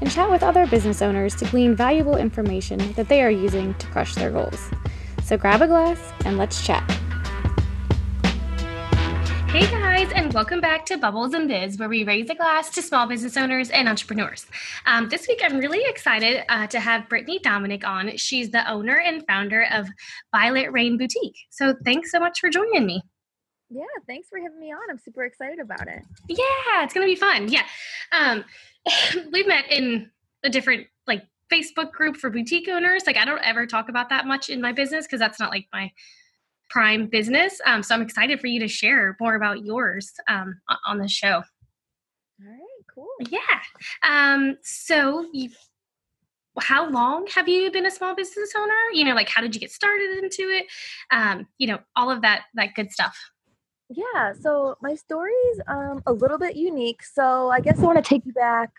and chat with other business owners to glean valuable information that they are using to crush their goals. So grab a glass and let's chat. Hey guys, and welcome back to Bubbles and Biz, where we raise a glass to small business owners and entrepreneurs. Um, this week, I'm really excited uh, to have Brittany Dominic on. She's the owner and founder of Violet Rain Boutique. So, thanks so much for joining me. Yeah, thanks for having me on. I'm super excited about it. Yeah, it's gonna be fun. Yeah, um, we've met in a different like Facebook group for boutique owners. Like, I don't ever talk about that much in my business because that's not like my prime business. Um, so I'm excited for you to share more about yours um, on the show. All right, cool. Yeah. Um, so you, how long have you been a small business owner? You know, like how did you get started into it? Um, you know, all of that that good stuff. Yeah. So my story's um, a little bit unique. So I guess I want to take you back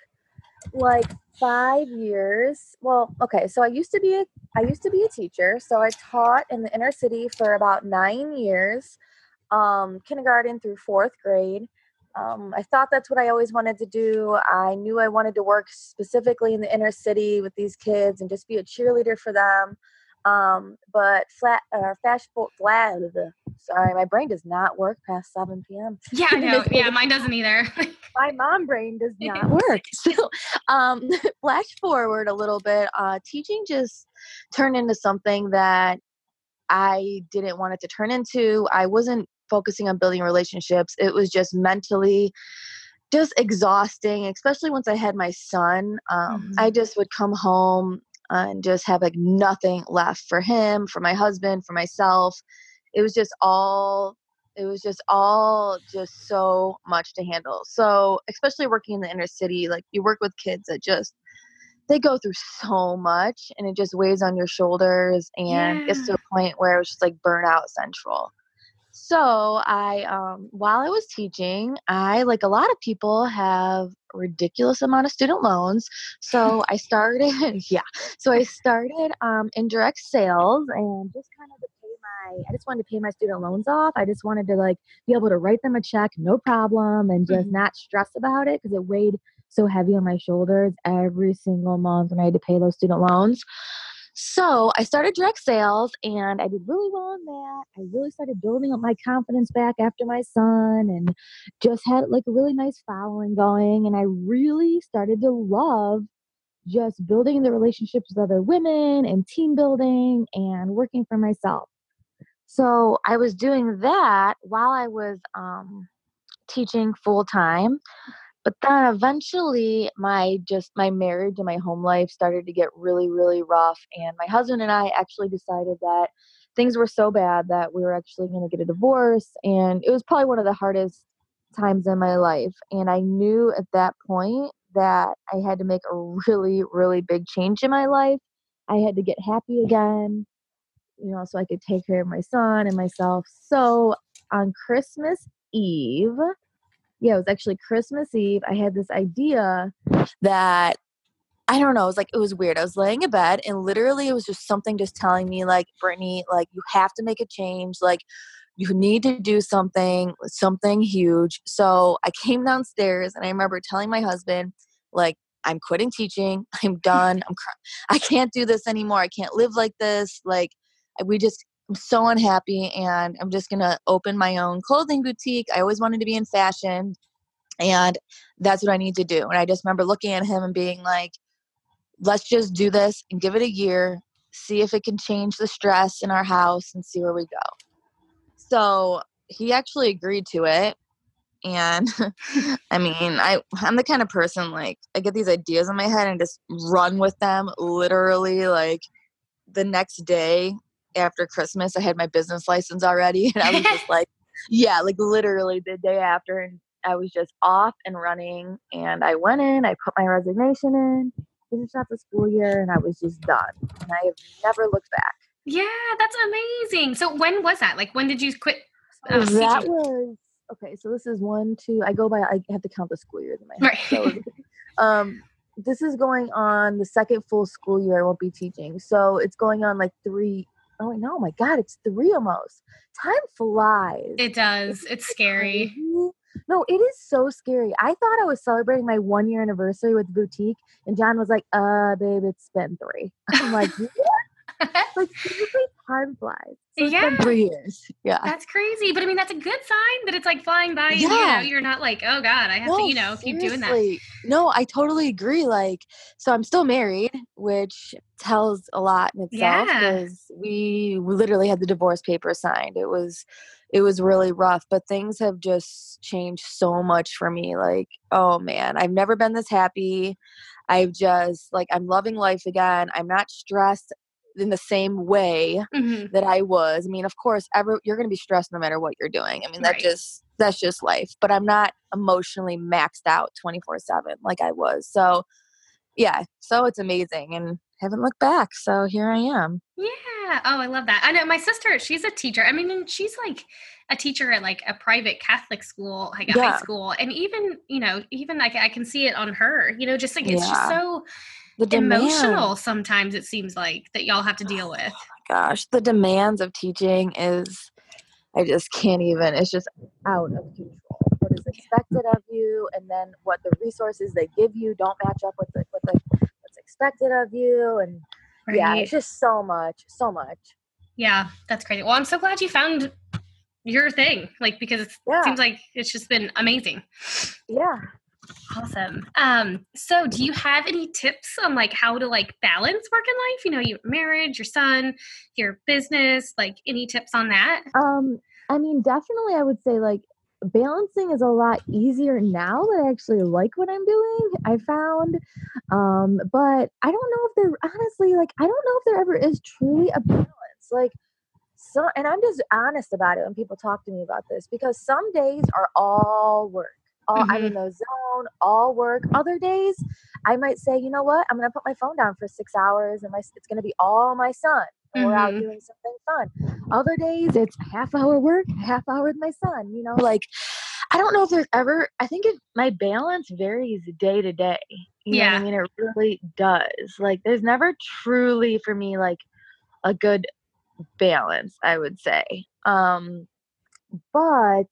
like five years. Well, okay, so I used to be a I used to be a teacher, so I taught in the inner city for about nine years, um, kindergarten through fourth grade. Um, I thought that's what I always wanted to do. I knew I wanted to work specifically in the inner city with these kids and just be a cheerleader for them. Um, but flat, uh, fast forward, flat, sorry, my brain does not work past 7 p.m. Yeah, I know. yeah, mine doesn't either. my mom brain does not work. So, um, flash forward a little bit, uh, teaching just turned into something that I didn't want it to turn into. I wasn't focusing on building relationships. It was just mentally just exhausting, especially once I had my son. Um, mm-hmm. I just would come home and just have like nothing left for him, for my husband, for myself. It was just all it was just all just so much to handle. So, especially working in the inner city, like you work with kids that just they go through so much and it just weighs on your shoulders and yeah. it's to a point where it was just like burnout central. So I, um, while I was teaching, I, like a lot of people, have ridiculous amount of student loans. So I started, yeah. So I started um, indirect sales and just kind of to pay my, I just wanted to pay my student loans off. I just wanted to like be able to write them a check, no problem, and just mm-hmm. not stress about it because it weighed so heavy on my shoulders every single month when I had to pay those student loans. So I started direct sales and I did really well on that. I really started building up my confidence back after my son and just had like a really nice following going. And I really started to love just building the relationships with other women and team building and working for myself. So I was doing that while I was um, teaching full time. But then eventually my just my marriage and my home life started to get really, really rough. And my husband and I actually decided that things were so bad that we were actually going to get a divorce. And it was probably one of the hardest times in my life. And I knew at that point that I had to make a really, really big change in my life. I had to get happy again, you know, so I could take care of my son and myself. So on Christmas Eve, yeah, it was actually Christmas Eve. I had this idea that I don't know, it was like it was weird. I was laying in bed and literally it was just something just telling me like, Brittany, like you have to make a change. Like you need to do something, something huge. So I came downstairs and I remember telling my husband, like, I'm quitting teaching. I'm done. I'm cr- I can't do this anymore. I can't live like this. Like we just I'm so unhappy and I'm just going to open my own clothing boutique. I always wanted to be in fashion and that's what I need to do. And I just remember looking at him and being like, let's just do this and give it a year, see if it can change the stress in our house and see where we go. So he actually agreed to it. And I mean, I I'm the kind of person like I get these ideas in my head and just run with them literally like the next day after Christmas, I had my business license already. And I was just like, yeah, like literally the day after. And I was just off and running. And I went in, I put my resignation in, finished out the school year, and I was just done. And I have never looked back. Yeah, that's amazing. So when was that? Like when did you quit? Uh, that was okay. So this is one, two. I go by. I have to count the school years in my head. Right. So, um, this is going on the second full school year I won't be teaching. So it's going on like three oh no, my God, it's three almost. Time flies. It does. It's, it's scary. No, it is so scary. I thought I was celebrating my one year anniversary with the boutique, and John was like, uh, babe, it's been three. I'm like, what? like seriously, time flies. So yeah, three years. Yeah, that's crazy. But I mean, that's a good sign that it's like flying by. And, yeah, you know, you're not like, oh god, I have no, to, you know, seriously. keep doing that. No, I totally agree. Like, so I'm still married, which tells a lot in itself because yeah. we literally had the divorce papers signed. It was it was really rough, but things have just changed so much for me. Like, oh man, I've never been this happy. I've just like I'm loving life again. I'm not stressed in the same way mm-hmm. that I was. I mean, of course, ever you're going to be stressed no matter what you're doing. I mean, that right. just that's just life. But I'm not emotionally maxed out 24 seven like I was. So, yeah. So it's amazing, and haven't looked back. So here I am. Yeah. Oh, I love that. I know my sister. She's a teacher. I mean, she's like a teacher at like a private Catholic school, like a yeah. high school, and even you know, even like I can see it on her. You know, just like it's yeah. just so the emotional sometimes it seems like that y'all have to deal oh with. Oh my gosh, the demands of teaching is I just can't even. It's just out of control. What is expected of you, and then what the resources they give you don't match up with the, with the expected of you, and right. yeah, it's just so much, so much. Yeah, that's crazy. Well, I'm so glad you found your thing, like because it yeah. seems like it's just been amazing. Yeah, Awesome. Um, so do you have any tips on like how to like balance work and life? You know, your marriage, your son, your business, like any tips on that? Um, I mean, definitely I would say like balancing is a lot easier now that I actually like what I'm doing. I found, um, but I don't know if there honestly like I don't know if there ever is truly a balance. Like so, and I'm just honest about it when people talk to me about this because some days are all work all mm-hmm. I'm in the zone, all work. Other days, I might say, you know what, I'm gonna put my phone down for six hours, and my it's gonna be all my son. Mm-hmm. We're out doing something fun. Other days, it's half hour work, half hour with my son. You know, like I don't know if there's ever. I think it my balance varies day to day. You yeah, I mean, it really does. Like, there's never truly for me like a good balance. I would say, um, but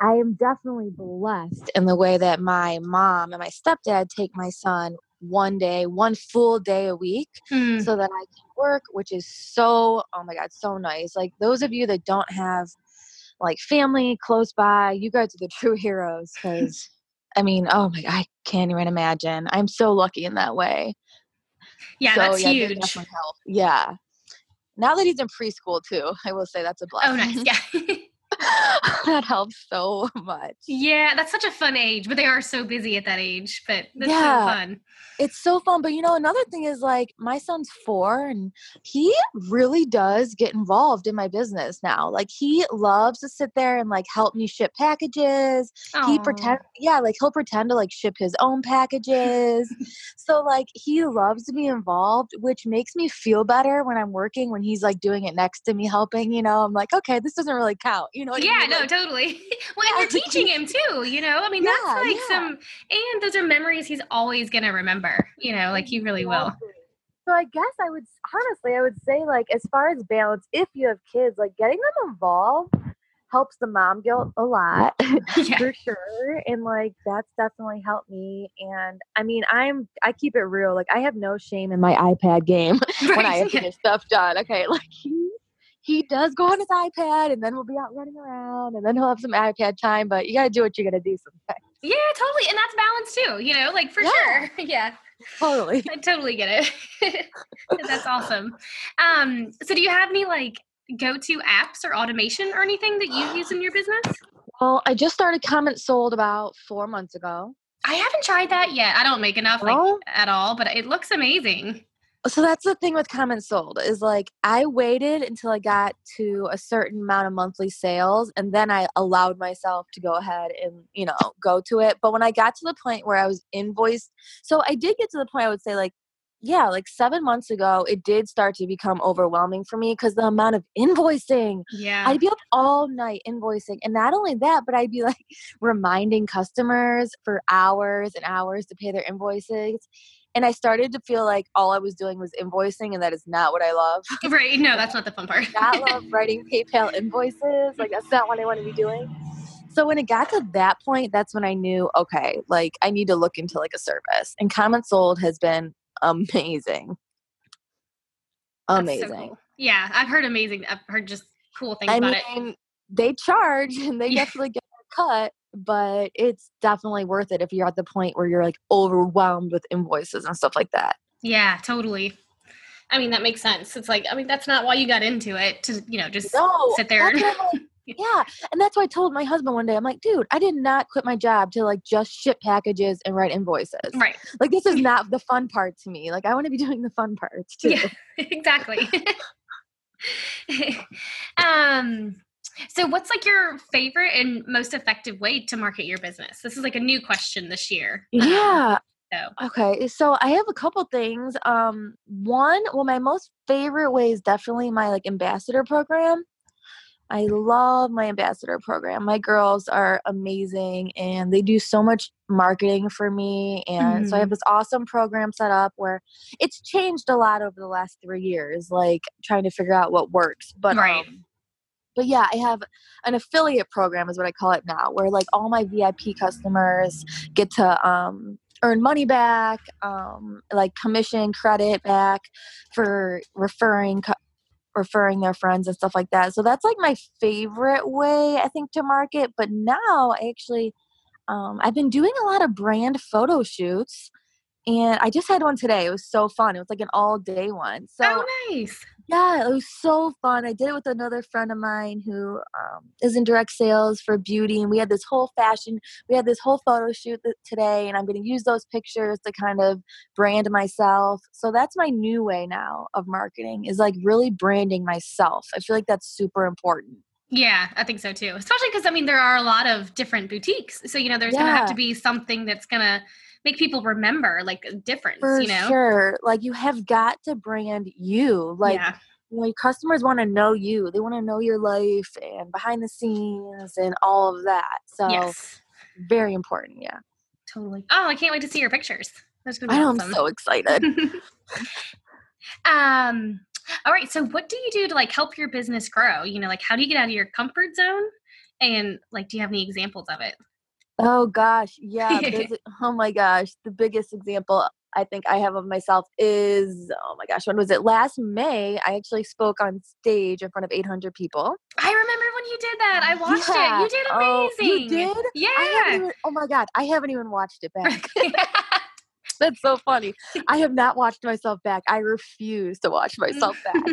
I am definitely blessed in the way that my mom and my stepdad take my son one day, one full day a week mm. so that I can work, which is so, oh my God, so nice. Like those of you that don't have like family close by, you guys are the true heroes because I mean, oh my God, I can't even imagine. I'm so lucky in that way. Yeah, so, that's yeah, huge. Yeah. Now that he's in preschool too, I will say that's a blessing. Oh, nice. Yeah. that helps so much. Yeah, that's such a fun age, but they are so busy at that age. But that's yeah, so fun. It's so fun. But you know, another thing is like my son's four and he really does get involved in my business now. Like he loves to sit there and like help me ship packages. Aww. He pretend yeah, like he'll pretend to like ship his own packages. so like he loves to be involved, which makes me feel better when I'm working when he's like doing it next to me helping, you know. I'm like, okay, this doesn't really count. You know yeah, I mean? no, totally. well, yeah. and you're teaching him too, you know? I mean, yeah, that's like yeah. some, and those are memories he's always going to remember, you know, like he really will. So I guess I would, honestly, I would say, like, as far as balance, if you have kids, like, getting them involved helps the mom guilt a lot yeah. for sure and like that's definitely helped me and i mean i'm i keep it real like i have no shame in my ipad game right. when i have yeah. stuff done okay like he he does go on his iPad and then we'll be out running around and then he'll have some iPad time, but you got to do what you got to do sometimes. Yeah, totally. And that's balance too, you know, like for yeah. sure. yeah. Totally. I totally get it. that's awesome. Um, so do you have any like go-to apps or automation or anything that you use in your business? Well, I just started Comment Sold about four months ago. I haven't tried that yet. I don't make enough like oh. at all, but it looks amazing so that's the thing with comment sold is like I waited until I got to a certain amount of monthly sales and then I allowed myself to go ahead and you know go to it. But when I got to the point where I was invoiced, so I did get to the point I would say like yeah, like seven months ago, it did start to become overwhelming for me because the amount of invoicing. Yeah. I'd be up all night invoicing. And not only that, but I'd be like reminding customers for hours and hours to pay their invoices. And I started to feel like all I was doing was invoicing, and that is not what I love. Right. No, that's not the fun part. I love writing PayPal invoices. Like, that's not what I want to be doing. So when it got to that point, that's when I knew, okay, like I need to look into like a service. And Comment Sold has been amazing. Amazing. So cool. Yeah, I've heard amazing. I've heard just cool things I about mean, it. They charge and they yeah. definitely get a cut, but it's definitely worth it if you're at the point where you're like overwhelmed with invoices and stuff like that. Yeah, totally. I mean, that makes sense. It's like, I mean, that's not why you got into it to, you know, just no, sit there. yeah. And that's why I told my husband one day, I'm like, dude, I did not quit my job to like just ship packages and write invoices. Right. Like, this is not the fun part to me. Like, I want to be doing the fun parts too. Yeah, exactly. um, so what's like your favorite and most effective way to market your business? This is like a new question this year. Yeah. So. Okay, so I have a couple things. Um, one, well, my most favorite way is definitely my like ambassador program. I love my ambassador program. My girls are amazing and they do so much marketing for me. And mm-hmm. so I have mm-hmm. this awesome program set up where it's changed a lot over the last three years, like trying to figure out what works. But right. Um, but yeah, I have an affiliate program, is what I call it now, where like all my VIP customers get to um, earn money back, um, like commission credit back for referring cu- referring their friends and stuff like that. So that's like my favorite way I think to market. But now I actually um, I've been doing a lot of brand photo shoots and I just had one today. It was so fun. It was like an all day one. So oh, nice. Yeah, it was so fun. I did it with another friend of mine who um, is in direct sales for beauty, and we had this whole fashion. We had this whole photo shoot today, and I'm going to use those pictures to kind of brand myself. So that's my new way now of marketing is like really branding myself. I feel like that's super important. Yeah, I think so too. Especially because I mean there are a lot of different boutiques, so you know there's yeah. going to have to be something that's going to make people remember like a difference For you know? sure like you have got to brand you like yeah. you know your customers want to know you they want to know your life and behind the scenes and all of that so yes. very important yeah. Totally. Oh i can't wait to see your pictures. That's gonna be awesome. i'm so excited. Um all right so what do you do to like help your business grow? You know like how do you get out of your comfort zone? And like do you have any examples of it Oh gosh, yeah. oh my gosh, the biggest example I think I have of myself is oh my gosh, when was it? Last May, I actually spoke on stage in front of 800 people. I remember when you did that. I watched yeah. it. You did amazing. Oh, you did? Yeah. Even, oh my god, I haven't even watched it back. That's so funny. I have not watched myself back. I refuse to watch myself back.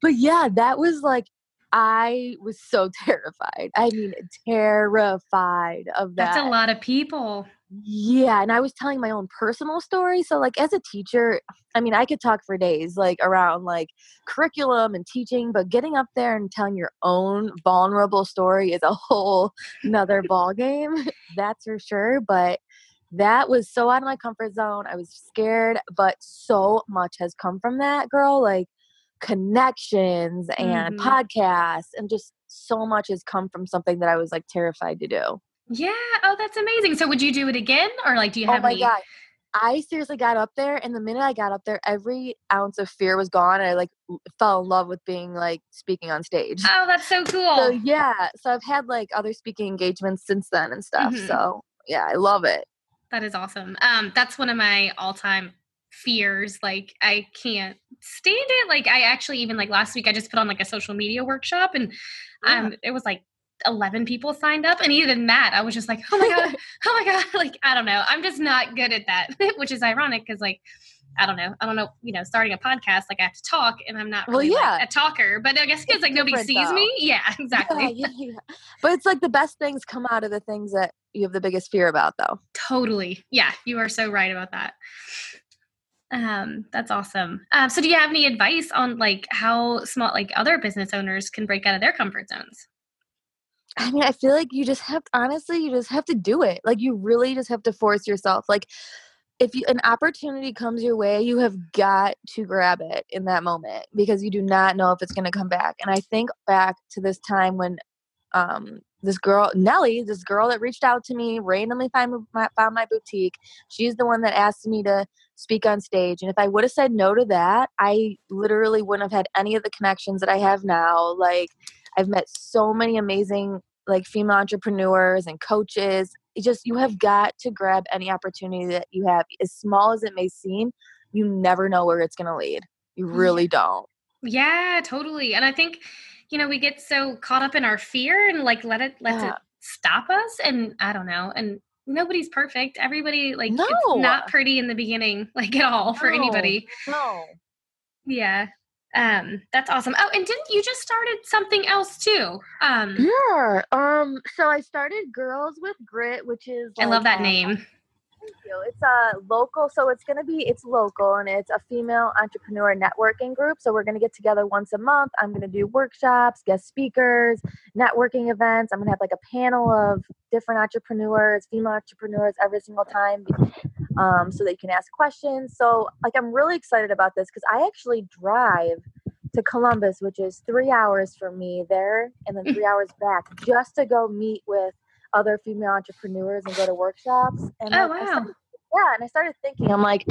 but yeah, that was like I was so terrified. I mean, terrified of that. That's a lot of people. Yeah. And I was telling my own personal story. So, like, as a teacher, I mean, I could talk for days, like, around like curriculum and teaching, but getting up there and telling your own vulnerable story is a whole nother ball game. That's for sure. But that was so out of my comfort zone. I was scared, but so much has come from that, girl. Like, connections and mm-hmm. podcasts and just so much has come from something that I was like terrified to do. Yeah. Oh, that's amazing. So would you do it again or like do you oh have oh my any God. I seriously got up there and the minute I got up there every ounce of fear was gone. I like fell in love with being like speaking on stage. Oh, that's so cool. So yeah. So I've had like other speaking engagements since then and stuff. Mm-hmm. So yeah, I love it. That is awesome. Um, that's one of my all-time fears. Like I can't stand it. Like I actually even like last week I just put on like a social media workshop and um it was like 11 people signed up and even that I was just like, "Oh my god. oh my god." Like I don't know. I'm just not good at that, which is ironic cuz like I don't know. I don't know. You know, starting a podcast, like I have to talk, and I'm not really well, yeah. like a talker. But I guess because like nobody sees though. me. Yeah, exactly. Yeah, yeah, yeah. But it's like the best things come out of the things that you have the biggest fear about, though. Totally. Yeah, you are so right about that. Um, that's awesome. Um, so do you have any advice on like how small like other business owners can break out of their comfort zones? I mean, I feel like you just have honestly, you just have to do it. Like you really just have to force yourself. Like if you, an opportunity comes your way, you have got to grab it in that moment because you do not know if it's going to come back. And I think back to this time when um, this girl Nellie, this girl that reached out to me, randomly found my, found my boutique. She's the one that asked me to speak on stage, and if I would have said no to that, I literally wouldn't have had any of the connections that I have now. Like I've met so many amazing like female entrepreneurs and coaches. It just you have got to grab any opportunity that you have, as small as it may seem. You never know where it's going to lead. You really don't. Yeah, totally. And I think you know, we get so caught up in our fear and like let it let yeah. it stop us. And I don't know. And nobody's perfect. Everybody like no. it's not pretty in the beginning, like at all no. for anybody. No. Yeah. Um, that's awesome. Oh, and didn't you just started something else too? Um Yeah. Um, so I started Girls with Grit, which is like, I love that um, name. Thank you. It's a local, so it's going to be it's local, and it's a female entrepreneur networking group. So we're going to get together once a month. I'm going to do workshops, guest speakers, networking events. I'm going to have like a panel of different entrepreneurs, female entrepreneurs, every single time, um, so that you can ask questions. So like I'm really excited about this because I actually drive to Columbus, which is three hours for me there, and then three hours back, just to go meet with other female entrepreneurs and go to workshops. And oh, wow. Started, yeah. And I started thinking, I'm like,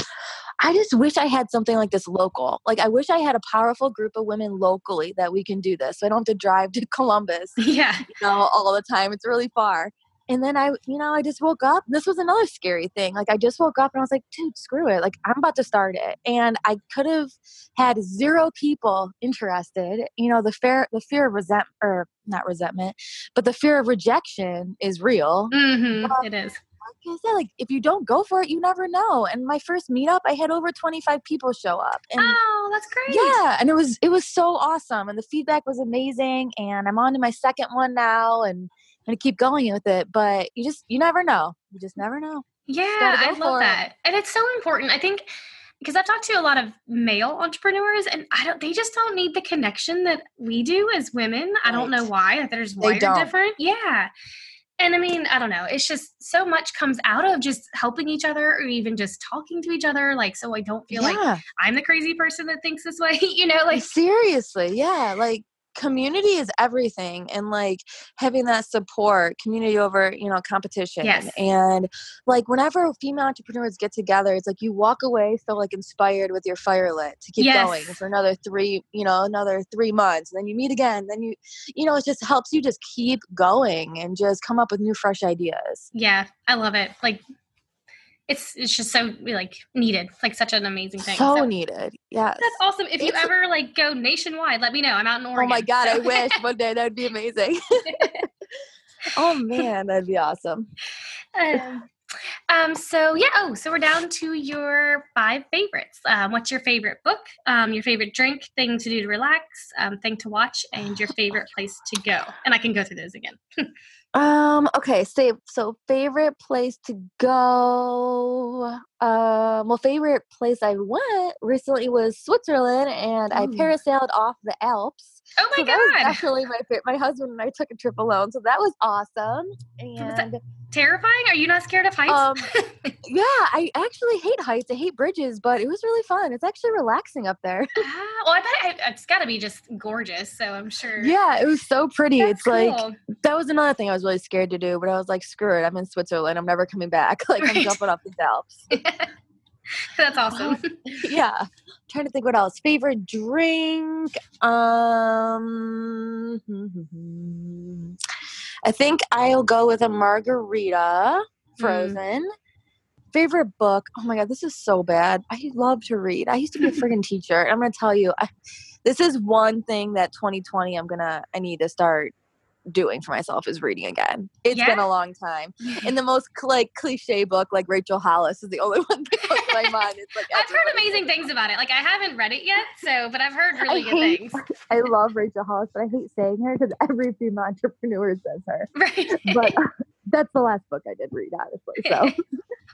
I just wish I had something like this local. Like, I wish I had a powerful group of women locally that we can do this. So I don't have to drive to Columbus, yeah, you know, all the time. It's really far. And then I, you know, I just woke up. This was another scary thing. Like I just woke up and I was like, dude, screw it. Like I'm about to start it. And I could have had zero people interested. You know, the fear, the fear of resent or not resentment, but the fear of rejection is real. Mm-hmm, um, it is. Like I said, like if you don't go for it, you never know. And my first meetup, I had over 25 people show up. And oh, that's great. Yeah. And it was it was so awesome. And the feedback was amazing. And I'm on to my second one now. And going to keep going with it. But you just, you never know. You just never know. Yeah, I love that. It. And it's so important. I think because I've talked to a lot of male entrepreneurs and I don't they just don't need the connection that we do as women. Right. I don't know why. There's wired different. Yeah. And I mean, I don't know. It's just so much comes out of just helping each other or even just talking to each other. Like, so I don't feel yeah. like I'm the crazy person that thinks this way, you know, like seriously. Yeah. Like community is everything and like having that support community over you know competition yes. and like whenever female entrepreneurs get together it's like you walk away so like inspired with your fire lit to keep yes. going for another three you know another three months and then you meet again then you you know it just helps you just keep going and just come up with new fresh ideas yeah i love it like it's it's just so like needed like such an amazing thing so, so needed yeah that's awesome if it's, you ever like go nationwide let me know i'm out in oregon oh my god so. i wish one day that'd be amazing. Oh man that'd be awesome. Um, um so yeah oh so we're down to your five favorites um what's your favorite book um your favorite drink thing to do to relax um thing to watch and your favorite place to go and i can go through those again Um, okay, say so favorite place to go. Um, well, favorite place I went recently was Switzerland and I parasailed off the Alps. Oh my so god. That was actually my favorite. My husband and I took a trip alone, so that was awesome. And terrifying? Are you not scared of heights? Um, yeah, I actually hate heights. I hate bridges, but it was really fun. It's actually relaxing up there. Ah, well, I bet it, has got to be just gorgeous. So I'm sure. Yeah, it was so pretty. That's it's cool. like that was another thing I was really scared to do, but I was like, screw it. I'm in Switzerland. I'm never coming back. Like right. I'm jumping off the Alps. That's awesome. yeah. I'm trying to think what else. Favorite drink. Um. I think I'll go with a margarita, mm. frozen. Mm. Favorite book? Oh my god, this is so bad. I love to read. I used to be a freaking teacher. I'm gonna tell you, I, this is one thing that 2020 I'm gonna I need to start doing for myself is reading again. It's yeah. been a long time. And the most like cliche book, like Rachel Hollis, is the only one that comes to my mind. It's like I've heard amazing things about it. Like I haven't read it yet, so but I've heard really I good hate, things. I love Rachel Hollis, but I hate saying her because every female entrepreneur says her. Right. But uh, that's the last book I did read, honestly. So awesome.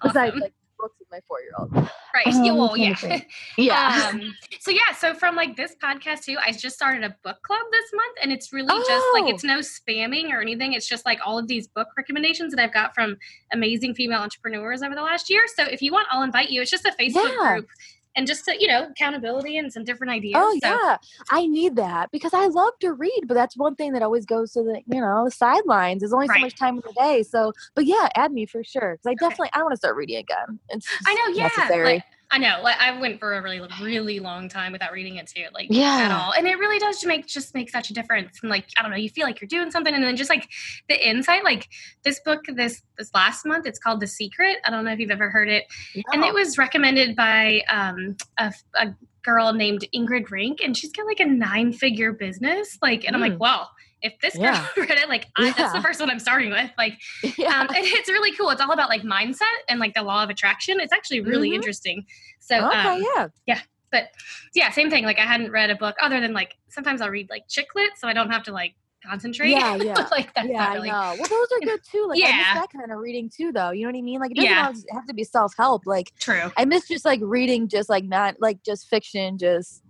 besides like books with my four year old. Right. Um, yeah, well, yeah. Yeah. Um, so yeah, so from like this podcast too, I just started a book club this month and it's really oh. just like it's oh. no spamming or anything. It's just like all of these book recommendations that I've got from amazing female entrepreneurs over the last year. So if you want, I'll invite you. It's just a Facebook yeah. group and just to, you know accountability and some different ideas oh so. yeah i need that because i love to read but that's one thing that always goes to the you know the sidelines there's only right. so much time in the day so but yeah add me for sure because i definitely i want to start reading again it's i know yeah necessary. Like, I know. Like I went for a really, really long time without reading it too, like yeah. at all. And it really does make just make such a difference. And like I don't know, you feel like you're doing something, and then just like the insight. Like this book, this this last month, it's called The Secret. I don't know if you've ever heard it, no. and it was recommended by um, a, a girl named Ingrid Rink, and she's got like a nine figure business. Like, and mm. I'm like, mm. wow if this girl yeah. read it, like I, yeah. that's the first one I'm starting with. Like, yeah. um, and it's really cool. It's all about like mindset and like the law of attraction. It's actually really mm-hmm. interesting. So, okay, um, yeah, yeah. But yeah, same thing. Like I hadn't read a book other than like sometimes I'll read like chick lit, so I don't have to like concentrate. Yeah, yeah. like that's yeah, really, I know. Well, those are good too. Like yeah. I miss that kind of reading too, though. You know what I mean? Like it doesn't yeah. have to be self help. Like true. I miss just like reading, just like not like just fiction, just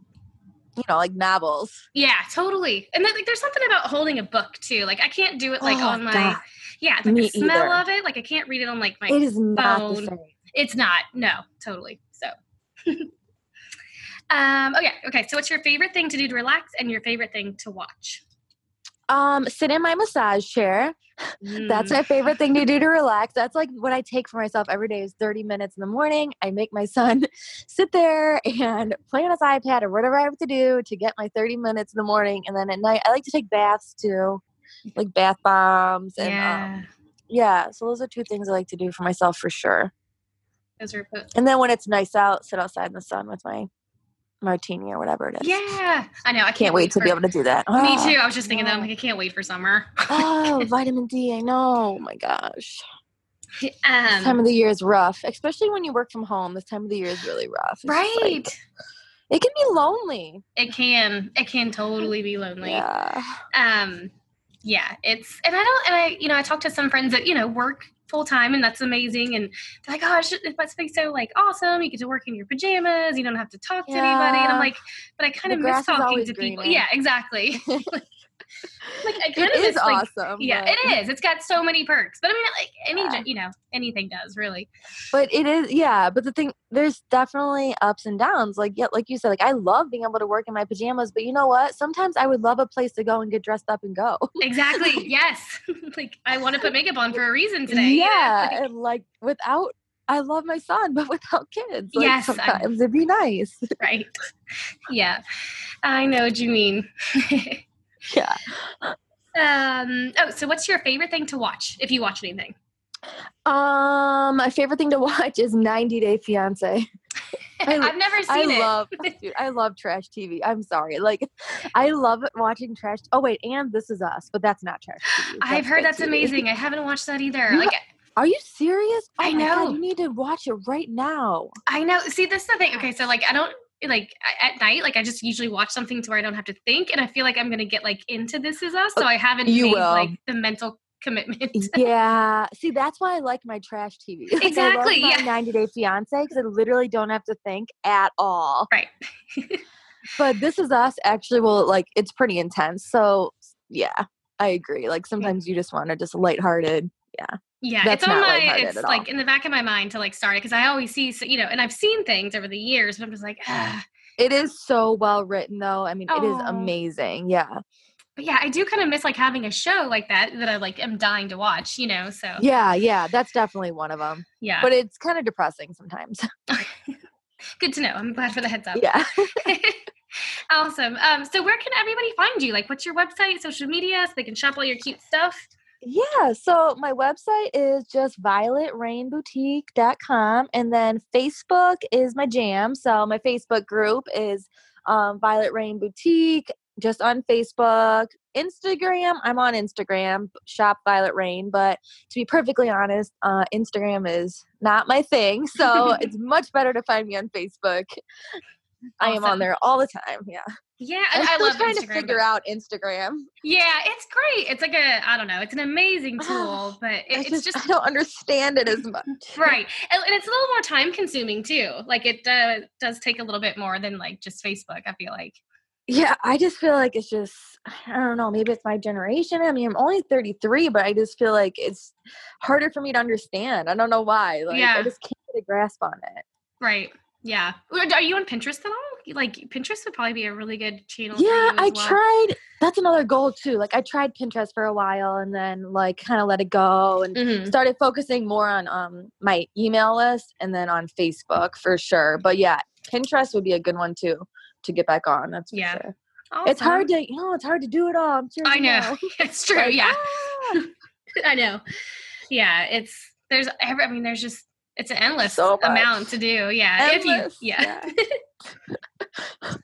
you know, like novels. Yeah, totally. And then, like, there's something about holding a book too. Like, I can't do it like oh, on my, God. yeah, like Me the smell either. of it. Like, I can't read it on like my. It is not the same. It's not. No, totally. So. um. Okay. Okay. So, what's your favorite thing to do to relax, and your favorite thing to watch? Um, sit in my massage chair. Mm. That's my favorite thing to do to relax. That's like what I take for myself every day is 30 minutes in the morning. I make my son sit there and play on his iPad or whatever I have to do to get my 30 minutes in the morning. And then at night, I like to take baths too, like bath bombs. And yeah. Um, yeah, so those are two things I like to do for myself for sure. Those are and then when it's nice out, sit outside in the sun with my martini or whatever it is. Yeah, I know. I can't, can't wait, wait to be able to do that. Oh, me too. I was just thinking that. I'm like, I can't wait for summer. oh, vitamin D. I know. Oh my gosh. Um, this time of the year is rough, especially when you work from home. This time of the year is really rough. It's right. Like, it can be lonely. It can. It can totally be lonely. Yeah. Um. Yeah. It's and I don't and I you know I talk to some friends that you know work full time and that's amazing and they're like oh it must be so like awesome you get to work in your pajamas you don't have to talk to anybody and i'm like but i kind of miss talking to people yeah exactly. Like I kind it of is like, awesome. Yeah, but. it is. It's got so many perks. But I mean, like any, yeah. you know, anything does really. But it is, yeah. But the thing, there's definitely ups and downs. Like yeah, like you said, like I love being able to work in my pajamas. But you know what? Sometimes I would love a place to go and get dressed up and go. Exactly. yes. like I want to put makeup on for a reason today. Yeah, know? and like without I love my son, but without kids. Like, yes, sometimes I'm, it'd be nice. Right. Yeah, I know what you mean. Yeah. Um. Oh, so what's your favorite thing to watch if you watch anything? Um, my favorite thing to watch is 90 Day Fiance. I, have never seen I it. Love, dude, I love trash TV. I'm sorry. Like, I love watching trash. Oh wait, and This Is Us, but that's not trash TV. That's I've heard that's TV. amazing. I haven't watched that either. like, are you serious? Oh I know. God, you need to watch it right now. I know. See, this is the thing. Okay, so like, I don't like at night like i just usually watch something to where i don't have to think and i feel like i'm gonna get like into this is us so i haven't you made will. like the mental commitment. Yeah. See that's why i like my trash tv exactly yeah. 90 day fiance because i literally don't have to think at all. Right. But this is us actually well like it's pretty intense so yeah i agree like sometimes you just want to just lighthearted yeah yeah, That's it's on my it's like in the back of my mind to like start it because I always see so, you know, and I've seen things over the years, but I'm just like, ah. It is so well written though. I mean, it is amazing. Yeah. But yeah, I do kind of miss like having a show like that that I like am dying to watch, you know. So Yeah, yeah, that's definitely one of them. Yeah. But it's kind of depressing sometimes. Good to know. I'm glad for the heads up. Yeah. awesome. Um, so where can everybody find you? Like what's your website, social media, so they can shop all your cute stuff? Yeah, so my website is just violetrainboutique.com and then Facebook is my jam. So my Facebook group is um, Violet Rain Boutique just on Facebook. Instagram, I'm on Instagram, shop Violet Rain, but to be perfectly honest, uh, Instagram is not my thing. So it's much better to find me on Facebook. Awesome. I am on there all the time. Yeah. Yeah, I'm I, I still love trying Instagram, to figure but- out Instagram. Yeah, it's great. It's like a I don't know. It's an amazing tool, but it, I it's just, just I don't understand it as much. right, and, and it's a little more time consuming too. Like it uh, does take a little bit more than like just Facebook. I feel like. Yeah, I just feel like it's just I don't know, maybe it's my generation. I mean, I'm only 33, but I just feel like it's harder for me to understand. I don't know why. Like Yeah. I just can't get a grasp on it. Right. Yeah. Are you on Pinterest at all? Like Pinterest would probably be a really good channel. Yeah, I well. tried. That's another goal too. Like I tried Pinterest for a while and then like kind of let it go and Mhm. started focusing more on um my email list and then on Facebook for sure. But yeah, Pinterest would be a good one too to get back on. That's for Yeah. sure. It's hard to you know, it's hard to do it all. I'm sure I you know. It's true. Like, yeah. ah, I know. Yeah. It's there's every. I mean, there's just it's an endless So amount to do. Yeah. endless. If you. Yeah.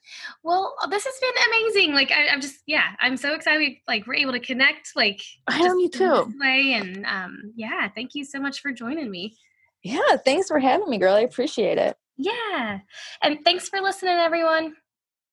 well, this has been amazing. Like I, I'm just yeah. I'm so excited. We Like we're able to connect. Like I know just you too. way and um yeah. Thank you so much for joining me. Yeah, thanks for having me, girl. I appreciate it. Yeah. And thanks for listening, everyone.